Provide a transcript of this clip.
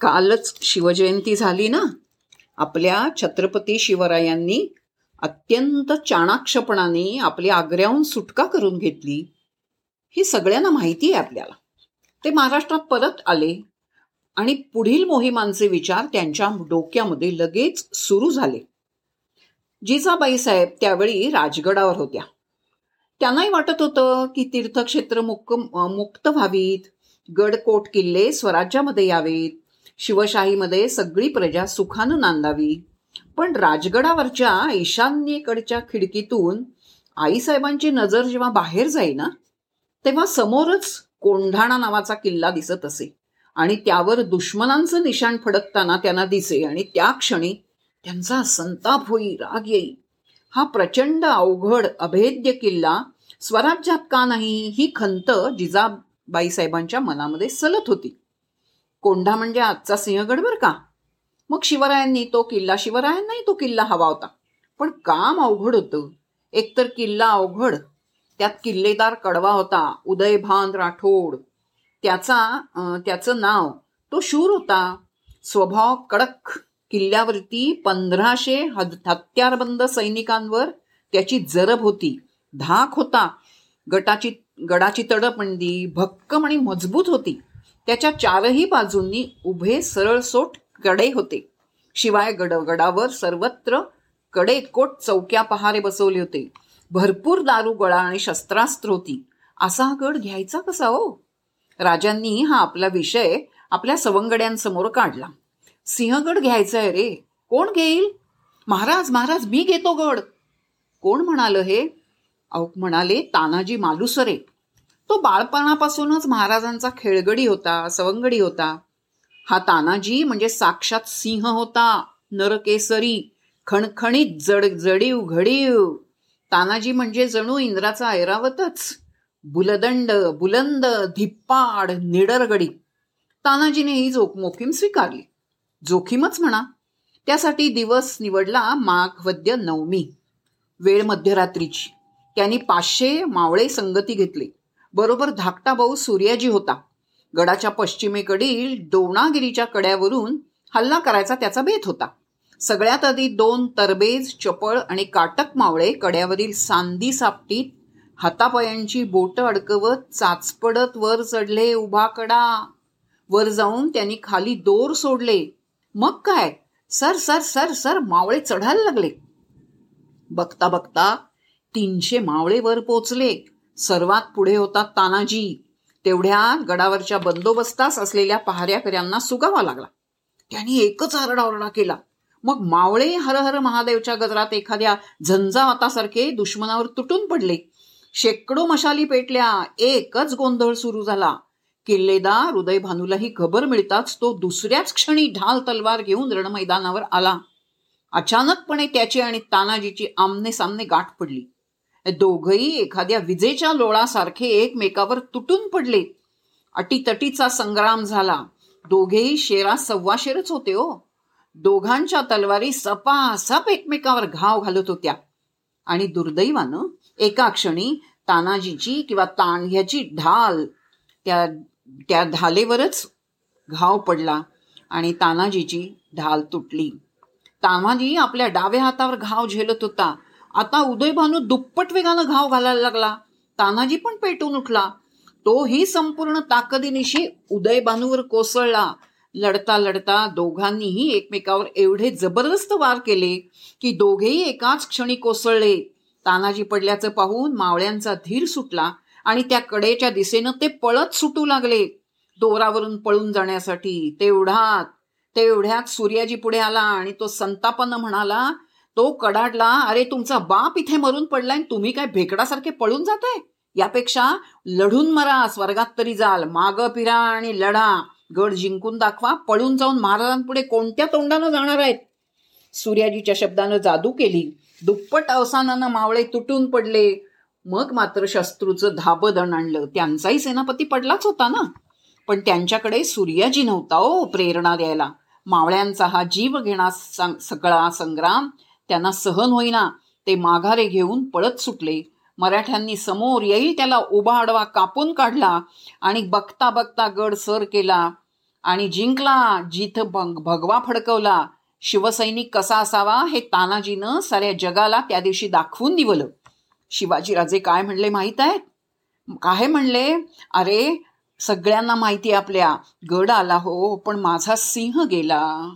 कालच शिवजयंती झाली ना? आपल्या छत्रपती शिवरायांनी अत्यंत चाणाक्षपणाने आपली आग्र्याहून सुटका करून घेतली. ही सगळ्यांना माहिती आहे आपल्याला. ते महाराष्ट्रात परत आले आणि पुढील मोहिमांचे विचार त्यांच्या डोक्यामध्ये लगेच सुरू झाले. जिजाबाई साहेब त्यावेळी राजगडावर होत्या. त्यांनाही वाटत होतं की तीर्थक्षेत्र मुक मुक्त व्हावीत. गडकोट किल्ले स्वराज्यामध्ये यावेत. शिवशाहीमध्ये सगळी प्रजा सुखानं नांदावी. पण राजगडावरच्या ईशान्येकडच्या खिडकीतून आईसाहेबांची नजर जेव्हा बाहेर जाईना तेव्हा समोरच कोंढाणा नावाचा किल्ला दिसत असे. आणि त्यावर दुश्मनांचं निशाण फडकताना त्यांना दिसे आणि त्या क्षणी त्यांचा संताप होई राग येई. हा प्रचंड अवघड अभेद्य किल्ला स्वराज्यात का नाही ही खंत जिजाबाई साहेबांच्या मनामध्ये सलत होती. कोंढा म्हणजे आजचा सिंहगड बर का? मग शिवरायांनी तो किल्ला शिवरायांनाही तो किल्ला हवा होता. पण काम अवघड होतं. एकतर किल्ला अवघड त्यात किल्लेदार कडवा होता उदयभान राठोड. त्याचा त्याचं नाव तो शूर होता. स्वभाव कडक किल्ल्यावरती पंधराशे हत्यारबंद सैनिकांवर त्याची जरब होती. धाक होता. गटाची गडाची तडपंडी म्हणजे भक्कम आणि मजबूत होती. त्याच्या चारही बाजूंनी उभे सरळसोटकडे होते. शिवाय गडगडावर सर्वत्र कडेकोट चौक्या पहारे बसवले होते. भरपूर दारू गळा आणि शस्त्रास्त्र होती. असा हा गड घ्यायचा कसा हो? राजांनी हा आपला विषय आपल्या सवंगड्यांसमोर काढला. सिंहगड घ्यायचा आहे रे. कोण घेईल? महाराज महाराज मी घेतो गड. कोण म्हणाल हे? औक म्हणाले तानाजी मालुसरे. तो बाळपणापासूनच महाराजांचा खेळगडी होता सवंगडी होता. हा तानाजी म्हणजे साक्षात सिंह होता नरकेसरी खणखणीत जड जडीव घडीव. तानाजी म्हणजे जणू इंद्राचा ऐरावतच. बुलदंड बुलंद धिप्पाड निडरगडी. तानाजीने ही जोक मोखीम स्वीकारली. जोखीमच म्हणा. त्यासाठी दिवस निवडला माघ वद्य नवमी. वेळ मध्यरात्रीची. त्यांनी पाचशे मावळे संगती घेतली. बरोबर धाकटा भाऊ सूर्याजी होता. गडाच्या पश्चिमेकडील दोणागिरीच्या कड्यावरून हल्ला करायचा त्याचा बेत होता. सगळ्यात आधी दोन तरबेज चपळ आणि काटक मावळे कड्यावरील सांदी सापटीत हातापायांची बोट अडकवत चाचपडत वर चढले उभा कडा. वर जाऊन त्यांनी खाली दोर सोडले. मग काय? सर सर सर सर मावळे चढायला लागले. बघता बघता तीनशे मावळे वर पोचले. सर्वात पुढे होता तानाजी. तेवढ्या गडावरच्या बंदोबस्तास असलेल्या पहाऱ्याकऱ्यांना सुगावा लागला. त्यांनी एकच आरडाओरडा केला. मग मावळे हर हर महादेवच्या गजरात एखाद्या झंझावातासारखे दुश्मनावर तुटून पडले. शेकडो मशाली पेटल्या एकच गोंधळ सुरू झाला. किल्लेदार हृदय भानूलाही खबर मिळताच तो दुसऱ्याच क्षणी ढाल तलवार घेऊन रणमैदानावर आला. अचानकपणे त्याची आणि तानाजीची आमने सामने गाठ पडली. दोघही एखाद्या विजेच्या लोळासारखे एकमेकावर तुटून पडले. अटीतटीचा संग्राम झाला. दोघेही शेरा सव्वाशेरच होते हो. दोघांच्या तलवारी सपासप एकमेकावर घाव घालत होत्या. आणि दुर्दैवानं एका क्षणी तानाजीची किंवा ताणह्याची ढाल त्या त्या ढालेवरच घाव पडला आणि तानाजीची ढाल तुटली. तानाजी आपल्या डाव्या हातावर घाव झेलत होता. आता उदयभानू दुप्पट वेगानं घाव घालायला लागला. तानाजी पण पेटून उठला. तोही संपूर्ण ताकदीनिशी उदयभानूवर कोसळला. लढता लढता दोघांनीही एकमेकावर एवढे जबरदस्त वार केले की दोघेही एकाच क्षणी कोसळले. तानाजी पडल्याचं पाहून मावळ्यांचा धीर सुटला आणि त्या कडेच्या दिशेनं ते पळत सुटू लागले. दोरावरून पळून जाण्यासाठी तेवढ्यात तेवढ्यात सूर्याजी पुढे आला आणि तो संतापानं म्हणाला तो कडाडला अरे तुमचा बाप इथे मरून पडलाय तुम्ही काय भेकडासारखे पळून जाताय? यापेक्षा लढून मरा स्वर्गात तरी जाल. माग पिरा आणि लढा. गड जिंकून दाखवा. पळून जाऊन महाराजांपुढे कोणत्या तोंडानं जाणार आहेत? सूर्याजीच्या शब्दानं जादू केली. दुप्पट अवसानानं मावळे तुटून पडले. मग मात्र शत्रूचं धाबदण आणलं. त्यांचाही सेनापती पडलाच होता ना? पण त्यांच्याकडे सूर्याजी नव्हता ओ प्रेरणा द्यायला. मावळ्यांचा हा जीव घेणा सगळा संग्राम त्यांना सहन होईना. ते माघारे घेऊन पळत सुटले. मराठ्यांनी समोर येईल त्याला उभा आडवा कापून काढला आणि बघता बघता गड सर केला आणि जिंकला जिथं भग भगवा फडकवला. शिवसैनिक कसा असावा हे तानाजीनं साऱ्या जगाला त्या दिवशी दाखवून दिवलं. शिवाजीराजे काय म्हणले माहीत आहेत? काय म्हणले? अरे सगळ्यांना माहिती आपल्या. गड आला हो पण माझा सिंह गेला.